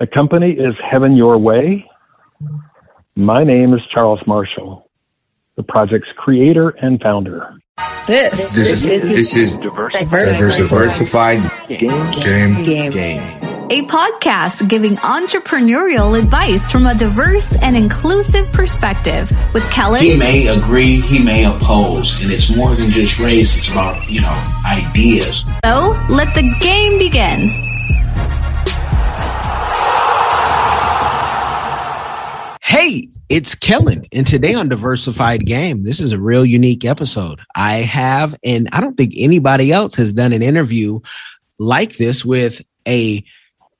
The company is Heaven Your Way. My name is Charles Marshall, the project's creator and founder. This, this is, this is diversified, diversified game, game, game. game a podcast giving entrepreneurial advice from a diverse and inclusive perspective with Kellen. He may agree, he may oppose, and it's more than just race, it's about, you know, ideas. So let the game begin. Hey, it's Kellen, and today on Diversified Game, this is a real unique episode. I have, and I don't think anybody else has done an interview like this with a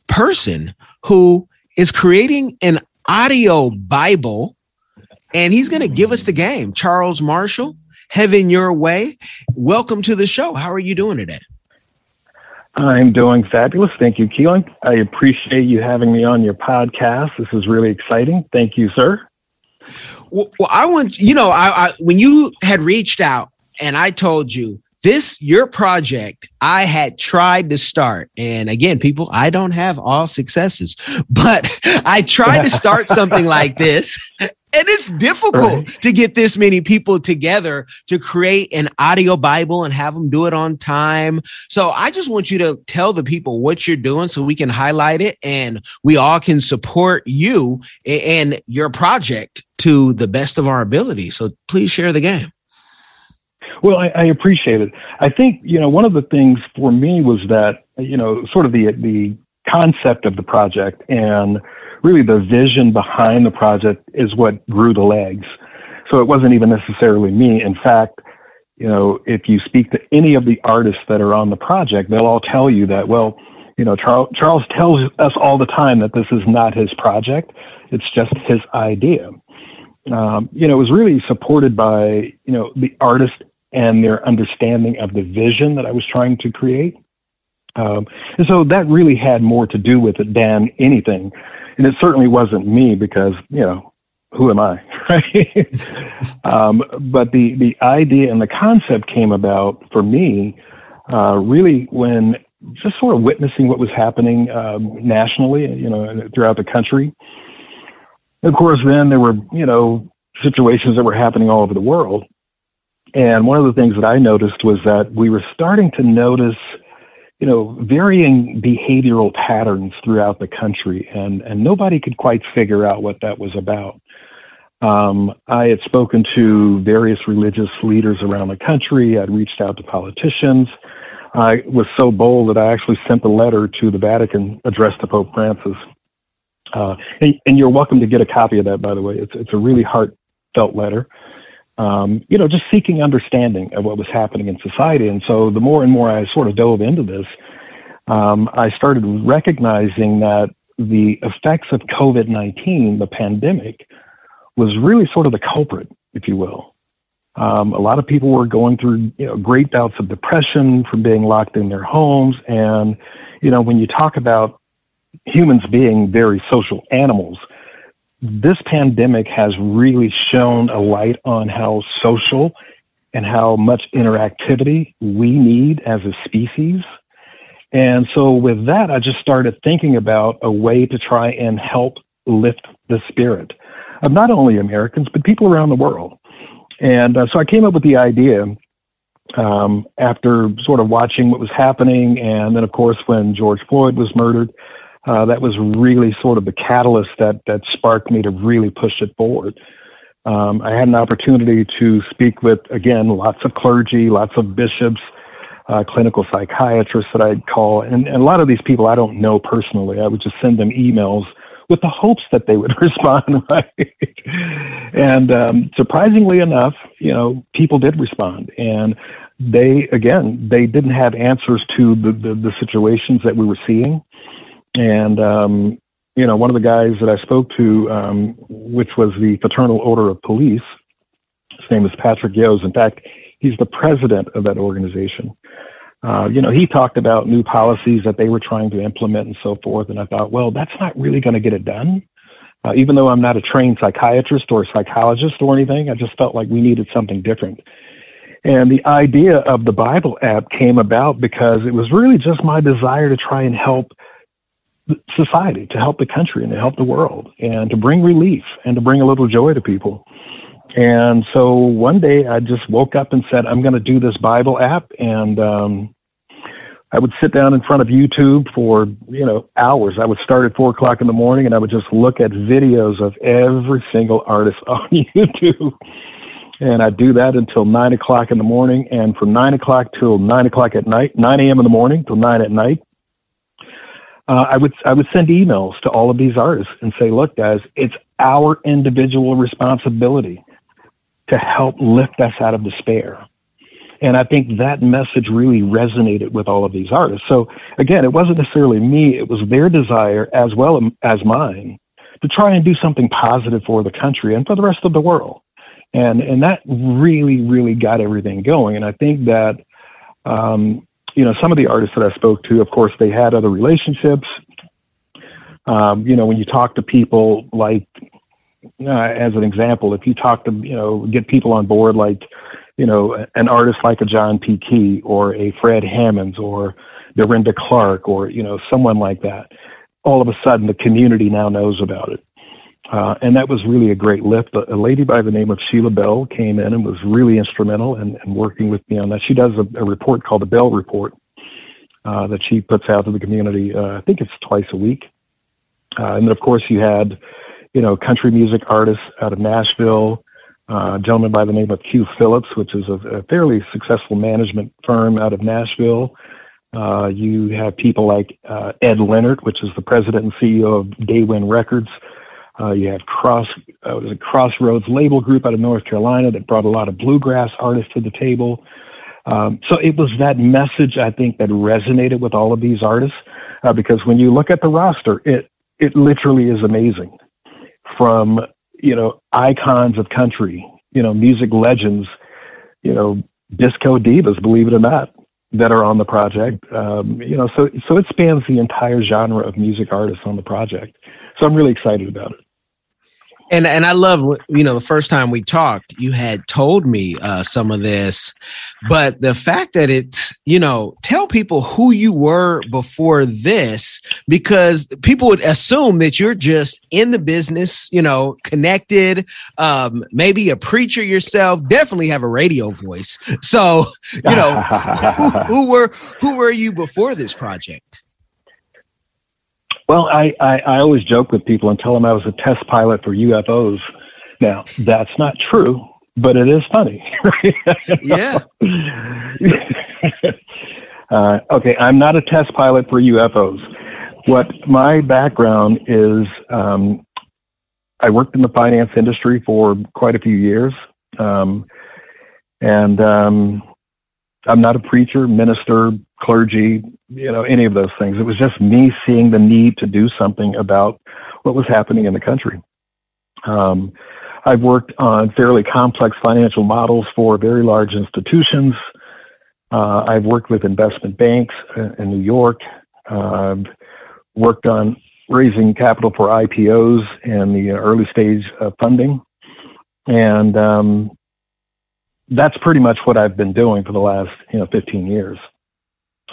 person who is creating an audio Bible and he's going to give us the game. Charles Marshall, Heaven Your Way. Welcome to the show. How are you doing today? I'm doing fabulous. Thank you, Keelan. I appreciate you having me on your podcast. This is really exciting. Thank you, sir. Well, I want, you know, I, I when you had reached out and I told you this your project i had tried to start. And again people i don't have all successes but i tried to start something like this. And it's difficult right. to get this many people together to create an audio bible and have them do it on time. So i just want you to tell the people what you're doing so we can highlight it and we all can support you and your project to the best of our ability. So please share the game well, I, I appreciate it. I think you know one of the things for me was that you know sort of the the concept of the project and really the vision behind the project is what grew the legs. So it wasn't even necessarily me. In fact, you know, if you speak to any of the artists that are on the project, they'll all tell you that, well, you know, Charles, Charles tells us all the time that this is not his project. It's just his idea. Um, you know, it was really supported by, you know, the artist and their understanding of the vision that I was trying to create. Um, and so that really had more to do with it than anything. And it certainly wasn't me because, you know, who am I? Right? um, but the, the idea and the concept came about for me uh, really when just sort of witnessing what was happening um, nationally, you know, throughout the country. of course, then there were, you know, situations that were happening all over the world. And one of the things that I noticed was that we were starting to notice, you know, varying behavioral patterns throughout the country, and, and nobody could quite figure out what that was about. Um, I had spoken to various religious leaders around the country. I'd reached out to politicians. I was so bold that I actually sent a letter to the Vatican addressed to Pope Francis. Uh, and, and, you're welcome to get a copy of that, by the way. It's, it's a really heartfelt letter um, you know, just seeking understanding of what was happening in society. And so the more and more I sort of dove into this, um, I started recognizing that the effects of COVID 19, the pandemic, was really sort of the culprit, if you will. Um, a lot of people were going through you know, great bouts of depression from being locked in their homes. And, you know, when you talk about humans being very social animals, this pandemic has really shown a light on how social and how much interactivity we need as a species. And so, with that, I just started thinking about a way to try and help lift the spirit of not only Americans, but people around the world. And uh, so I came up with the idea um, after sort of watching what was happening. And then, of course, when George Floyd was murdered, uh, that was really sort of the catalyst that that sparked me to really push it forward. Um, I had an opportunity to speak with again lots of clergy, lots of bishops, uh, clinical psychiatrists that I'd call, and, and a lot of these people I don't know personally. I would just send them emails with the hopes that they would respond right. and um, surprisingly enough, you know, people did respond, and they again they didn't have answers to the, the, the situations that we were seeing and, um, you know, one of the guys that I spoke to, um, which was the Fraternal Order of Police, his name is Patrick Yoes. In fact, he's the president of that organization. Uh, you know, he talked about new policies that they were trying to implement and so forth. And I thought, well, that's not really going to get it done. Uh, even though I'm not a trained psychiatrist or psychologist or anything, I just felt like we needed something different. And the idea of the Bible app came about because it was really just my desire to try and help society, to help the country, and to help the world, and to bring relief and to bring a little joy to people. And so one day I just woke up and said, I'm going to do this Bible app. And um, I would sit down in front of YouTube for, you know, hours. I would start at four o'clock in the morning and I would just look at videos of every single artist on YouTube. And I'd do that until nine o'clock in the morning. And from nine o'clock till nine o'clock at night, 9 a.m. in the morning till nine at night, uh, I would I would send emails to all of these artists and say, look, guys, it's our individual responsibility to help lift us out of despair. And I think that message really resonated with all of these artists. So again, it wasn't necessarily me, it was their desire as well as mine to try and do something positive for the country and for the rest of the world. And and that really, really got everything going. And I think that um, you know, some of the artists that I spoke to, of course, they had other relationships. Um, you know, when you talk to people like uh, as an example, if you talk to, you know, get people on board like, you know, an artist like a John P. Kee or a Fred Hammonds or Dorinda Clark or, you know, someone like that, all of a sudden the community now knows about it. Uh, and that was really a great lift. A, lady by the name of Sheila Bell came in and was really instrumental in, in working with me on that. She does a, a report called the Bell Report uh, that she puts out to the community. Uh, I think it's twice a week. Uh, and then, of course, you had you know, country music artists out of Nashville, uh, a gentleman by the name of Q Phillips, which is a, a fairly successful management firm out of Nashville. Uh, you have people like uh, Ed Leonard, which is the president and CEO of Daywind Records. Uh, you have Cross, uh, was a Crossroads label group out of North Carolina that brought a lot of bluegrass artists to the table. Um, so it was that message I think that resonated with all of these artists uh, because when you look at the roster, it it literally is amazing from you know icons of country, you know music legends, you know disco divas, believe it or not, that are on the project. Um, you know, so so it spans the entire genre of music artists on the project. So I'm really excited about it and and I love you know the first time we talked, you had told me uh, some of this, but the fact that it's you know tell people who you were before this because people would assume that you're just in the business, you know, connected, um, maybe a preacher yourself, definitely have a radio voice. So you know, who, who were who were you before this project? Well, I, I, I always joke with people and tell them I was a test pilot for UFOs. Now, that's not true, but it is funny. yeah. uh, okay, I'm not a test pilot for UFOs. What my background is, um, I worked in the finance industry for quite a few years. Um, and um, I'm not a preacher, minister, clergy, you know, any of those things. It was just me seeing the need to do something about what was happening in the country. Um, I've worked on fairly complex financial models for very large institutions. Uh, I've worked with investment banks in New York. Uh, I've worked on raising capital for IPOs and the early stage funding. And um, that's pretty much what I've been doing for the last, you know, 15 years.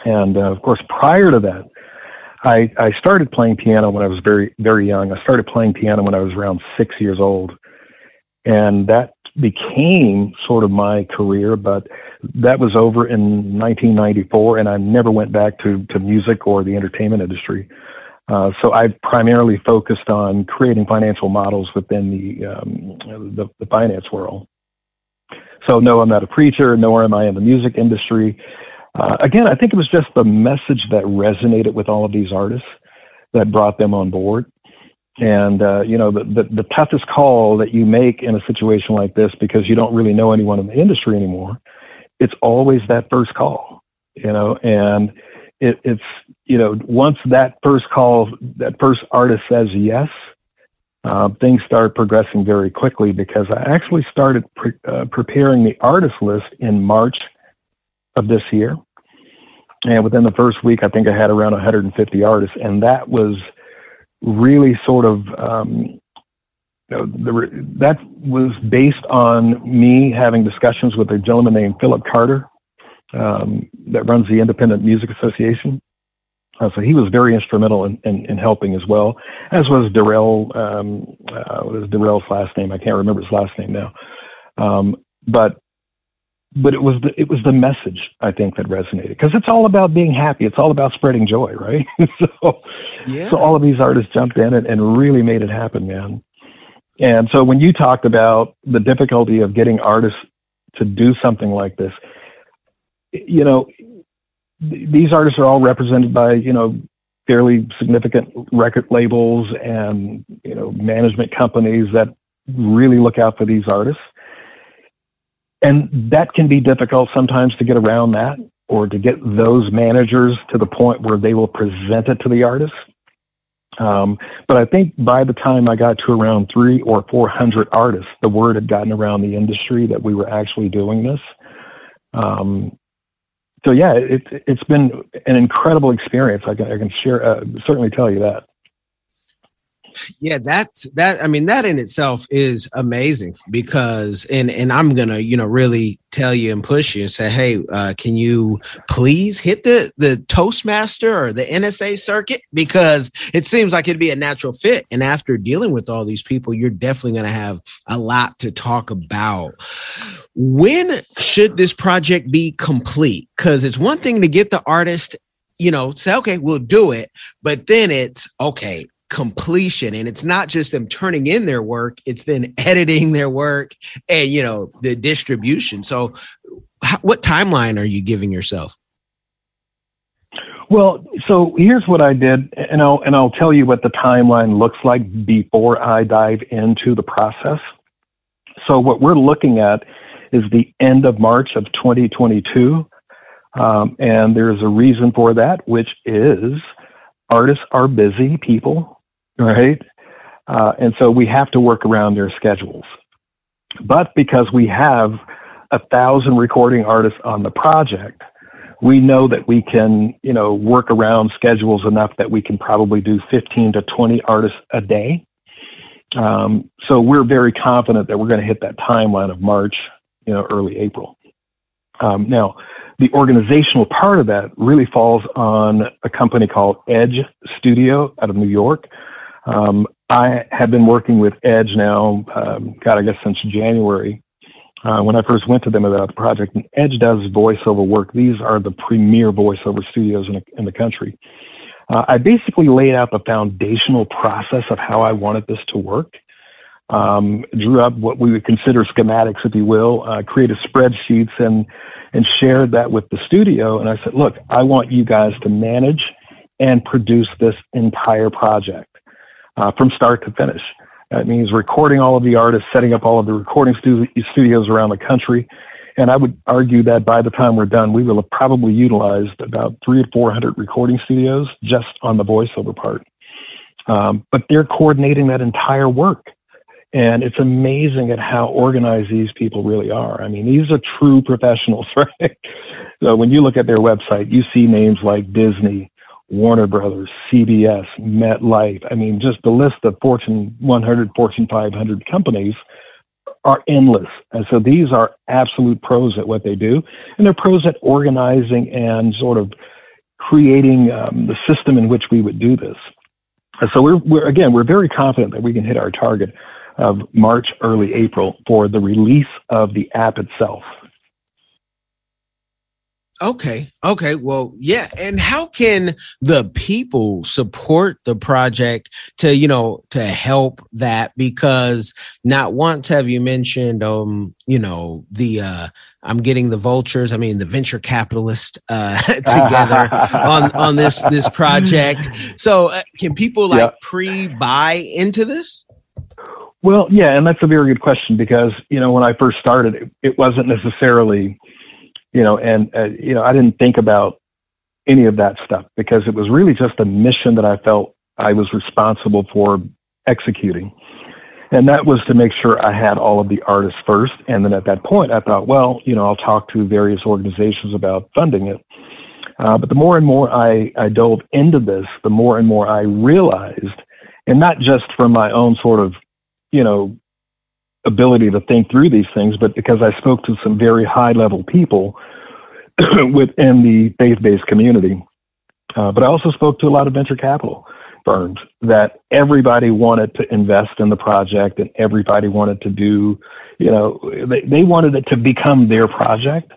And uh, of course, prior to that, I, I started playing piano when I was very, very young. I started playing piano when I was around six years old. And that became sort of my career, but that was over in 1994, and I never went back to, to music or the entertainment industry. Uh, so I primarily focused on creating financial models within the, um, the, the finance world. So no, I'm not a preacher, nor am I in the music industry. Uh, again, I think it was just the message that resonated with all of these artists that brought them on board. And uh, you know, the, the, the toughest call that you make in a situation like this, because you don't really know anyone in the industry anymore, it's always that first call. You know, and it, it's you know, once that first call, that first artist says yes, uh, things start progressing very quickly because I actually started pre- uh, preparing the artist list in March of this year. And within the first week, I think I had around 150 artists, and that was really sort of um, you know, the, that was based on me having discussions with a gentleman named Philip Carter um, that runs the Independent Music Association. Uh, so he was very instrumental in, in, in, helping as well, as was Darrell. Um, uh, what is Darrell's last name? I can't remember his last name now. Um, but but it was the it was the message I think that resonated because it's all about being happy. It's all about spreading joy, right? so yeah. so all of these artists jumped in and, and really made it happen, man. And so when you talked about the difficulty of getting artists to do something like this, you know, th- these artists are all represented by you know fairly significant record labels and you know management companies that really look out for these artists and that can be difficult sometimes to get around that or to get those managers to the point where they will present it to the artist. Um, but I think by the time I got to around three or 400 artists, the word had gotten around the industry that we were actually doing this. Um, so yeah, it, has been an incredible experience. I can, I can share, uh, certainly tell you that. Yeah, that's that. I mean, that in itself is amazing because, and and I'm gonna, you know, really tell you and push you and say, hey, uh, can you please hit the the Toastmaster or the NSA circuit because it seems like it'd be a natural fit. And after dealing with all these people, you're definitely gonna have a lot to talk about. When should this project be complete? Because it's one thing to get the artist you know, say, okay, we'll do it. But then it's okay, completion. And it's not just them turning in their work it's then editing their work and you know the distribution. So what timeline are you giving yourself? Well so here's what i did and i'll and i'll tell you what the timeline looks like before i dive into the process. So what we're looking at is the end of march of 2022 um, and there's a reason for that which is artists are busy people right? Uh, and so we have to work around their schedules. But because we have a thousand recording artists on the project, we know that we can, you know, work around schedules enough that we can probably do 15 to 20 artists a day. Um, so we're very confident that we're going to hit that timeline of March, you know, early April. Um, now, the organizational part of that really falls on a company called Edge Studio out of New York. Um, I have been working with Edge now, um, God, I guess since January. Uh, when I first went to them about the project, and Edge does voiceover work. These are the premier voiceover studios in, in the country. Uh, I basically laid out the foundational process of how I wanted this to work. Um, drew up what we would consider schematics, if you will, uh, created spreadsheets and and shared that with the studio. And I said, look, I want you guys to manage and produce this entire project uh, from start to finish. That means recording all of the artists, setting up all of the recording stu- studios around the country. And I would argue that by the time we're done, we will have probably utilized about three or 400 recording studios just on the voiceover part. Um, but they're coordinating that entire work. And it's amazing at how organized these people really are. I mean, these are true professionals, right? so when you look at their website, you see names like Disney, Warner Brothers, CBS, MetLife. I mean, just the list of Fortune 100, Fortune 500 companies are endless. And so these are absolute pros at what they do. And they're pros at organizing and sort of creating um, the system in which we would do this. And so we're, we're, again, we're very confident that we can hit our target of March, early April for the release of the app itself. Okay. Okay. Well, yeah. And how can the people support the project to, you know, to help that? Because not once have you mentioned, um, you know, the, uh, I'm getting the vultures. I mean, the venture capitalist, uh, together on, on this, this project. So uh, can people like yep. pre-buy into this? Well, yeah. And that's a very good question because, you know, when I first started, it, it wasn't necessarily, you know, and, uh, you know, I didn't think about any of that stuff because it was really just a mission that I felt I was responsible for executing. And that was to make sure I had all of the artists first. And then at that point, I thought, well, you know, I'll talk to various organizations about funding it. Uh, but the more and more I, I dove into this, the more and more I realized, and not just from my own sort of, you know, ability to think through these things, but because I spoke to some very high level people within the faith based community. Uh, but I also spoke to a lot of venture capital firms that everybody wanted to invest in the project and everybody wanted to do, you know, they, they wanted it to become their project.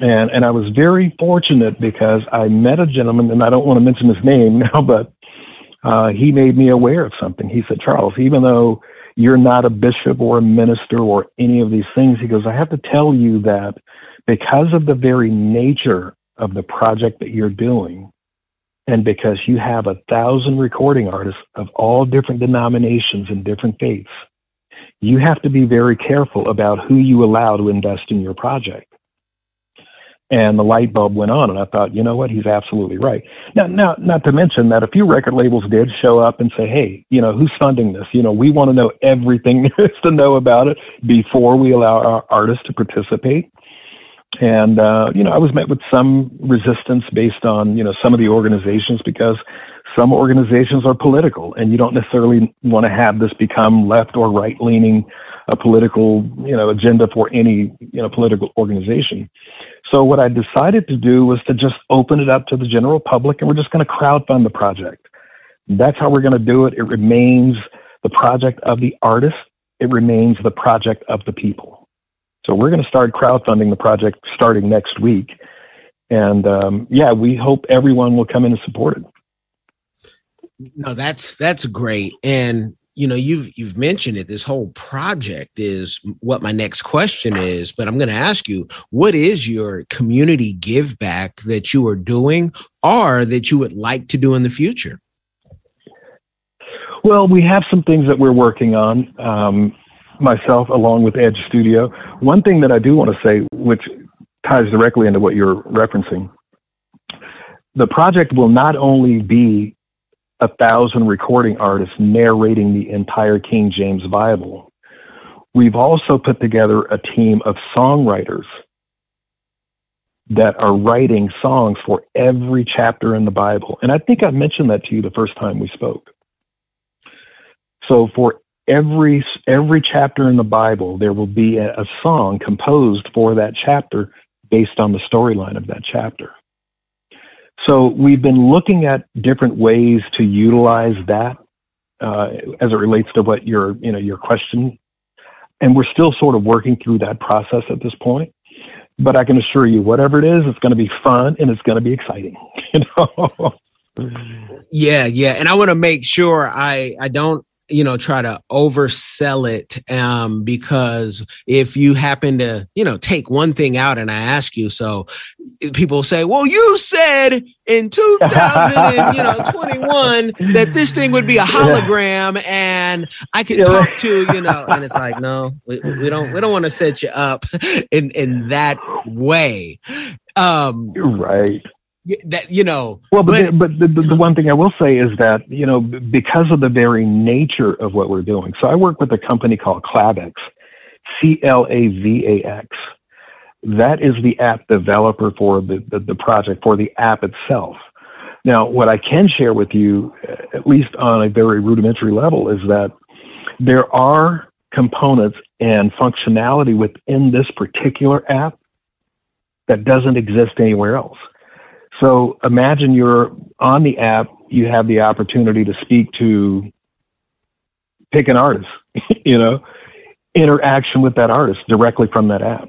And, and I was very fortunate because I met a gentleman, and I don't want to mention his name now, but uh, he made me aware of something. He said, Charles, even though you're not a bishop or a minister or any of these things, he goes, I have to tell you that because of the very nature of the project that you're doing, and because you have a thousand recording artists of all different denominations and different faiths, you have to be very careful about who you allow to invest in your project. And the light bulb went on, and I thought, you know what? He's absolutely right. Now, now, not to mention that a few record labels did show up and say, hey, you know, who's funding this? You know, we want to know everything there is to know about it before we allow our artists to participate. And, uh, you know, I was met with some resistance based on, you know, some of the organizations because some organizations are political and you don't necessarily want to have this become left or right leaning a political, you know, agenda for any, you know, political organization. So what I decided to do was to just open it up to the general public and we're just going to crowdfund the project. That's how we're going to do it. It remains the project of the artist. It remains the project of the people. So we're going to start crowdfunding the project starting next week. And um, yeah, we hope everyone will come in and support it. No, that's that's great. And you know, you've you've mentioned it. This whole project is what my next question is, but I'm going to ask you, what is your community give back that you are doing or that you would like to do in the future? Well, we have some things that we're working on. Um, myself along with Edge Studio. One thing that I do want to say, which ties directly into what you're referencing, the project will not only be a thousand recording artists narrating the entire King James Bible. We've also put together a team of songwriters that are writing songs for every chapter in the Bible. And I think I mentioned that to you the first time we spoke. So for every every chapter in the Bible, there will be a, a song composed for that chapter based on the storyline of that chapter. So we've been looking at different ways to utilize that uh, as it relates to what your you know your question, and we're still sort of working through that process at this point. But I can assure you, whatever it is, it's going to be fun and it's going to be exciting. You know. Yeah, yeah, and I want to make sure I I don't you know try to oversell it um because if you happen to you know take one thing out and i ask you so people say well you said in 2021 that this thing would be a hologram and i could talk to you know and it's like no we, we don't we don't want to set you up in in that way. Um you're right that you know well but but, the, but the, the, one thing i will say is that you know because of the very nature of what we're doing so i work with a company called clavax c-l-a-v-a-x that is the app developer for the, the, the project for the app itself. Now what i can share with you uh, at least on a very rudimentary level is that there are components and functionality within this particular app that doesn't exist anywhere else so imagine you're on the app, you have the opportunity to speak to, pick an artist, you know, interaction with that artist directly from that app.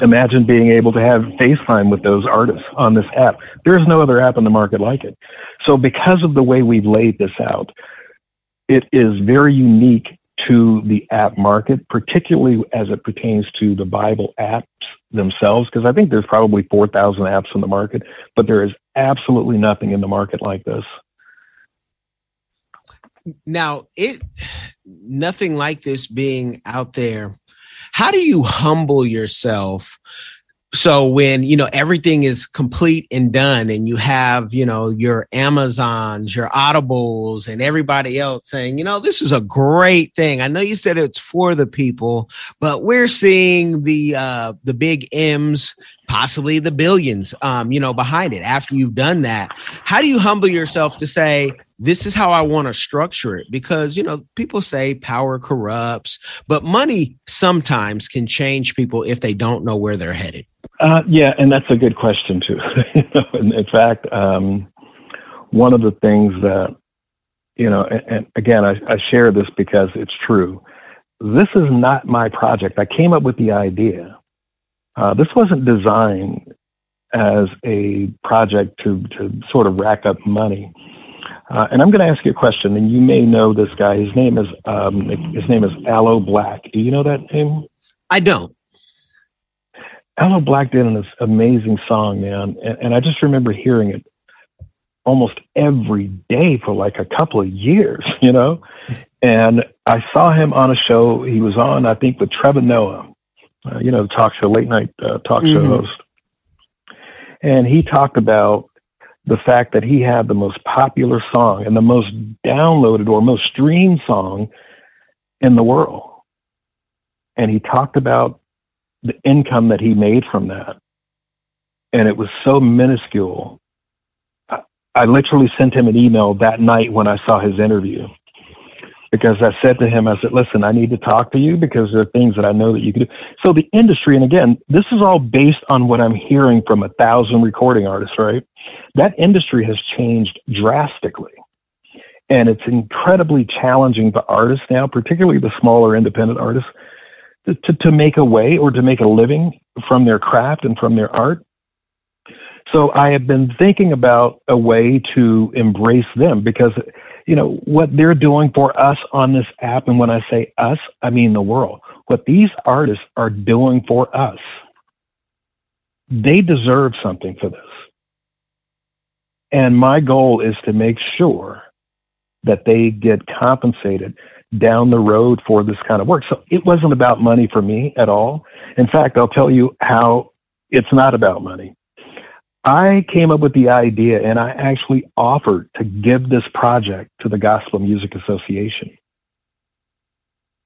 Imagine being able to have FaceTime with those artists on this app. There's no other app in the market like it. So because of the way we've laid this out, it is very unique to the app market, particularly as it pertains to the Bible apps themselves, because I think there's probably 4,000 apps in the market, but there is absolutely nothing in the market like this. Now, it nothing like this being out there. How do you humble yourself so when you know everything is complete and done and you have you know your amazons your audibles and everybody else saying you know this is a great thing. I know you said it's for the people but we're seeing the uh the big m's possibly the billions um you know behind it after you've done that how do you humble yourself to say this is how I want to structure it because, you know, people say power corrupts, but money sometimes can change people if they don't know where they're headed. Uh, yeah, and that's a good question too. in, fact, um, one of the things that, you know, and, and again, I, I share this because it's true. This is not my project. I came up with the idea. Uh, this wasn't designed as a project to, to sort of rack up money. Uh, and I'm going to ask you a question, and you may know this guy. His name is um, his name is Aloe Blacc. Do you know that name? I don't. Aloe Blacc did an amazing song, man, and, and I just remember hearing it almost every day for like a couple of years, you know. And I saw him on a show he was on, I think, with Trevor Noah, uh, you know, the talk show, late night uh, talk show mm-hmm. host. And he talked about the fact that he had the most popular song and the most downloaded or most streamed song in the world. And he talked about the income that he made from that. And it was so minuscule. I, I literally sent him an email that night when I saw his interview because I said to him, I said, listen, I need to talk to you because there are things that I know that you can do. So the industry, and again, this is all based on what I'm hearing from a thousand recording artists, right? That industry has changed drastically. And it's incredibly challenging for artists now, particularly the smaller independent artists, to, to make a way or to make a living from their craft and from their art. So I have been thinking about a way to embrace them because, you know, what they're doing for us on this app, and when I say us, I mean the world, what these artists are doing for us, they deserve something for this. And my goal is to make sure that they get compensated down the road for this kind of work. So it wasn't about money for me at all. In fact, I'll tell you how it's not about money. I came up with the idea and I actually offered to give this project to the Gospel Music Association.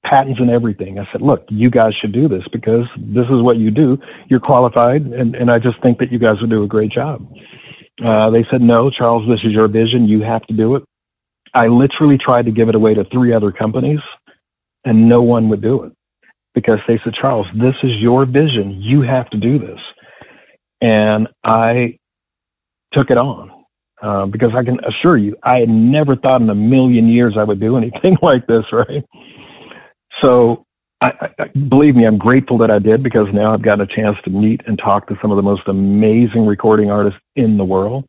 Patents and everything. I said, look, you guys should do this because this is what you do. You're qualified, and, and I just think that you guys would do a great job. Uh, they said, no, Charles, this is your vision. You have to do it. I literally tried to give it away to three other companies, and no one would do it because they said, Charles, this is your vision. You have to do this. And I took it on uh, because I can assure you, I had never thought in a million years I would do anything like this, right? So, I, I, believe me, I'm grateful that I did because now I've gotten a chance to meet and talk to some of the most amazing recording artists in the world.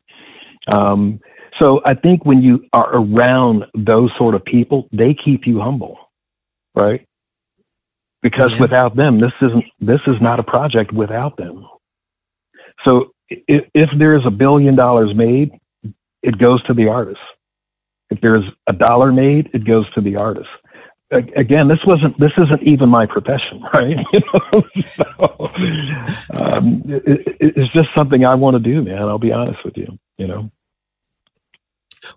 Um, so I think when you are around those sort of people, they keep you humble, right? Because yeah. without them, this isn't this is not a project without them. So if, if there's a billion dollars made, it goes to the artist. If there's a dollar made, it goes to the artist. Again, this wasn't. This isn't even my profession, right? You know, so um, it, it's just something I want to do, man. I'll be honest with you. You know.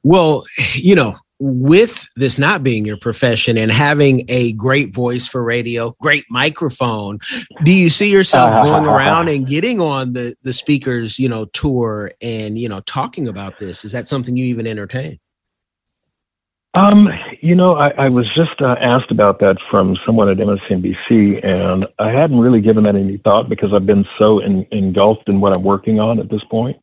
Well, you know, with this not being your profession and having a great voice for radio, great microphone, do you see yourself going around and getting on the the speakers, you know, tour and you know talking about this? Is that something you even entertain? Um, you know, I, I was just uh, asked about that from someone at MSNBC, and I hadn't really given that any thought because I've been so in, engulfed in what I'm working on at this point.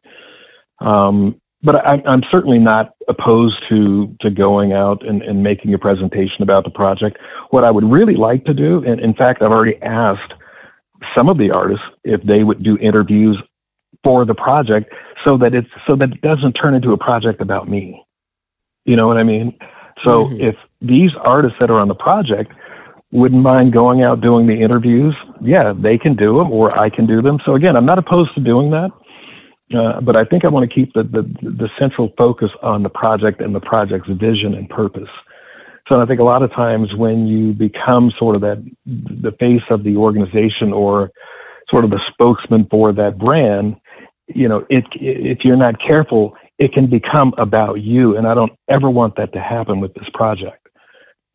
Um, but I, I'm certainly not opposed to to going out and, and making a presentation about the project. What I would really like to do, and in fact, I've already asked some of the artists if they would do interviews for the project, so that it's so that it doesn't turn into a project about me. You know what I mean? So mm-hmm. if these artists that are on the project wouldn't mind going out doing the interviews, yeah, they can do them, or I can do them. So again, I'm not opposed to doing that. Uh, but I think I want to keep the, the, the central focus on the project and the project's vision and purpose. So I think a lot of times when you become sort of that the face of the organization or sort of the spokesman for that brand, you know, it if you're not careful, it can become about you. And I don't ever want that to happen with this project.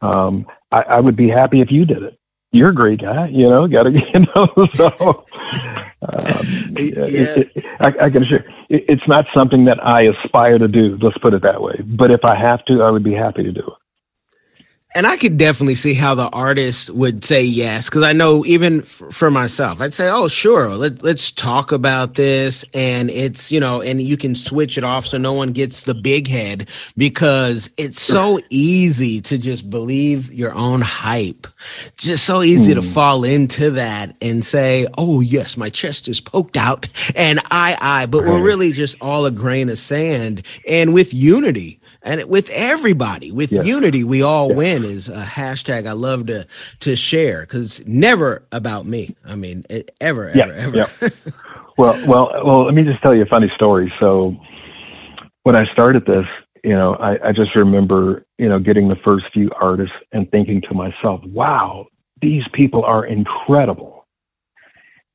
Um, I, I would be happy if you did it you're a great guy, you know, got to, you know, so um, yeah. It, it, I, I, can assure it, it's not something that I aspire to do. Let's put it that way. But if I have to, I would be happy to do it. And I could definitely see how the artist would say yes, because I know even f- for myself, I'd say, "Oh, sure, let, let's talk about this." And it's you know, and you can switch it off so no one gets the big head because it's so easy to just believe your own hype, just so easy mm. to hmm. fall into that and say, "Oh, yes, my chest is poked out," and I, I, but right. we're really just all a grain of sand. And with unity, and with everybody with yes. unity we all yes. win is a hashtag i love to to share because it's never about me i mean it, ever ever yeah. ever yeah. well well well let me just tell you a funny story so when i started this you know I, I just remember you know getting the first few artists and thinking to myself wow these people are incredible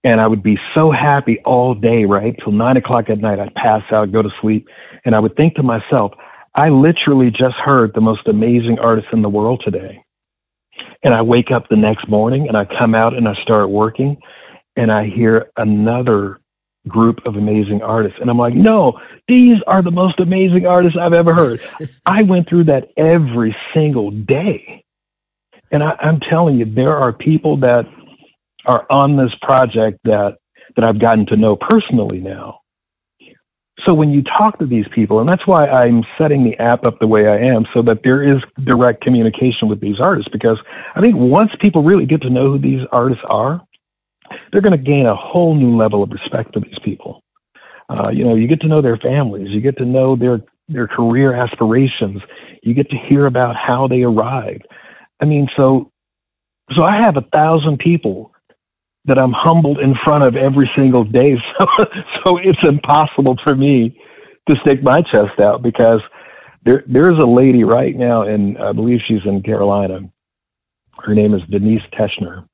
and I would be so happy all day, right? Till nine o'clock at night, I'd pass out, go to sleep. And I would think to myself, I literally just heard the most amazing artist in the world today. And I wake up the next morning and I come out and I start working and I hear another group of amazing artists. And I'm like, no, these are the most amazing artists I've ever heard. I went through that every single day. And I, am telling you, there are people that are on this project that that I've gotten to know personally now so when you talk to these people, and that's why I'm setting the app up the way I am, so that there is direct communication with these artists, because I think once people really get to know who these artists are, they're going to gain a whole new level of respect for these people. Uh, you know, you get to know their families, you get to know their their career aspirations, you get to hear about how they arrived. I mean, so so I have a thousand people that I'm humbled in front of every single day. So, so it's impossible for me to stick my chest out because there, there's a lady right now, and I believe she's in Carolina. Her name is Denise Teschner.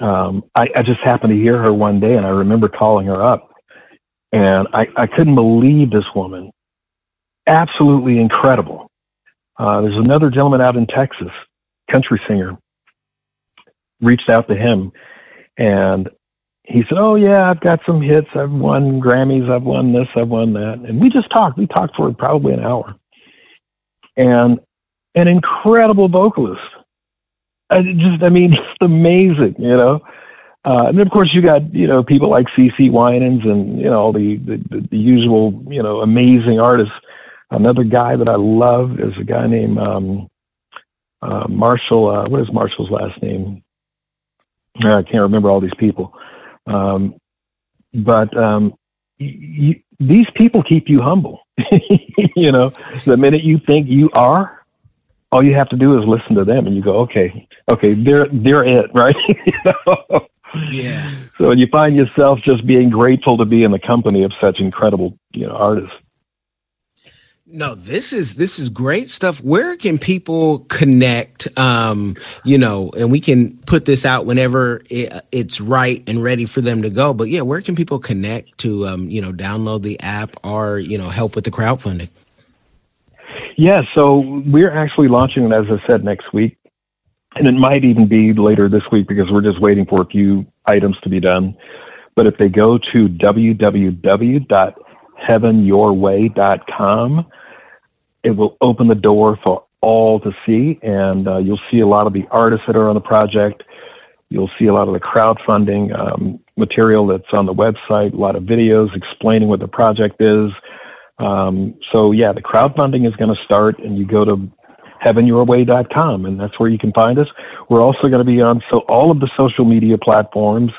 Um, I, I just happened to hear her one day, and I remember calling her up, and I, I couldn't believe this woman. Absolutely incredible. Uh, there's another gentleman out in Texas, country singer, reached out to him and he said, "Oh yeah, I've got some hits. I've won Grammys. I've won this. I've won that." And we just talked. We talked for probably an hour. And an incredible vocalist. I just, I mean, just amazing, you know. Uh, and of course, you got you know people like CeCe Winans and you know all the, the the usual you know amazing artists. Another guy that I love is a guy named um, uh, Marshall. Uh, what is Marshall's last name? I can't remember all these people. Um, but um, you, these people keep you humble. you know, the minute you think you are, all you have to do is listen to them, and you go, okay, okay, they're they're it, right? you know? Yeah. So you find yourself just being grateful to be in the company of such incredible, you know, artists. No, this is this is great stuff. Where can people connect? Um, you know, and we can put this out whenever it, it's right and ready for them to go. But yeah, where can people connect to um, you know, download the app or you know, help with the crowdfunding? Yeah, so we're actually launching it as I said next week, and it might even be later this week because we're just waiting for a few items to be done. But if they go to www.heavenyourway.com, it will open the door for all to see, and uh, you'll see a lot of the artists that are on the project. You'll see a lot of the crowdfunding um, material that's on the website, a lot of videos explaining what the project is. Um, so yeah, the crowdfunding is going to start, and you go to heavenyourway.com, and that's where you can find us. We're also going to be on so all of the social media platforms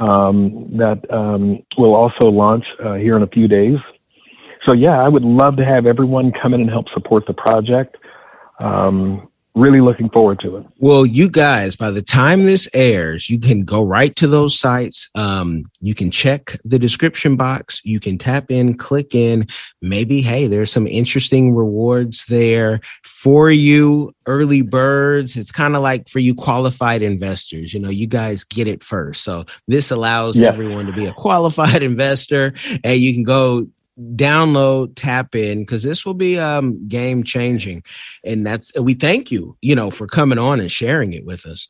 that um, will also launch uh, here in a few days so yeah, I would love to have everyone come in and help support the project. Um, really looking forward to it. Well, you guys, by the time this airs, you can go right to those sites. Um, you can check the description box. You can tap in, click in. Maybe, hey, there's some interesting rewards there for you, early birds. It's kind of like for you qualified investors. You know, you guys get it first. So this allows yeah. everyone to be a qualified investor, and you can go download, tap in, because this will be um, game changing. And that's we thank you, you know, for coming on and sharing it with us.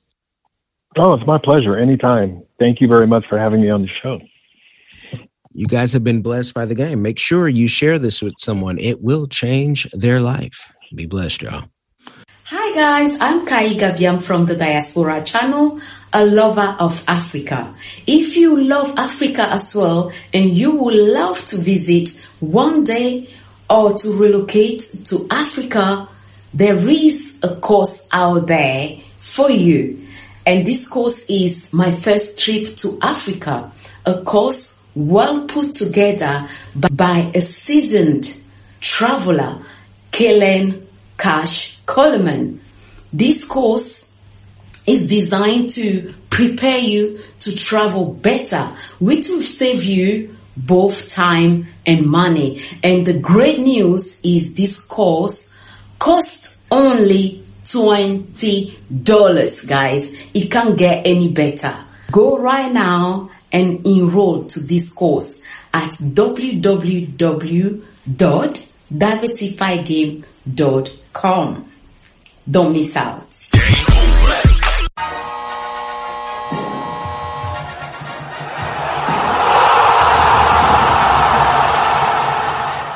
Oh, it's my pleasure. Anytime. Thank you very much for having me on the show. You guys have been blessed by the game. Make sure you share this with someone. It will change their life. Be blessed, y'all. Hi guys, I'm Kai Gabiam from the Diaspora Channel, a lover of Africa. If you love Africa as well and you would love to visit one day or to relocate to Africa, there is a course out there for you. And this course is my first trip to Africa, a course well put together by a seasoned traveler, Kellen Cash Coleman. This course is designed to prepare you to travel better, which will save you both time and money. And the great news is this course costs only $20, guys. It can't get any better. Go right now and enroll to this course at www.diversifiedgame.com. Don't miss out.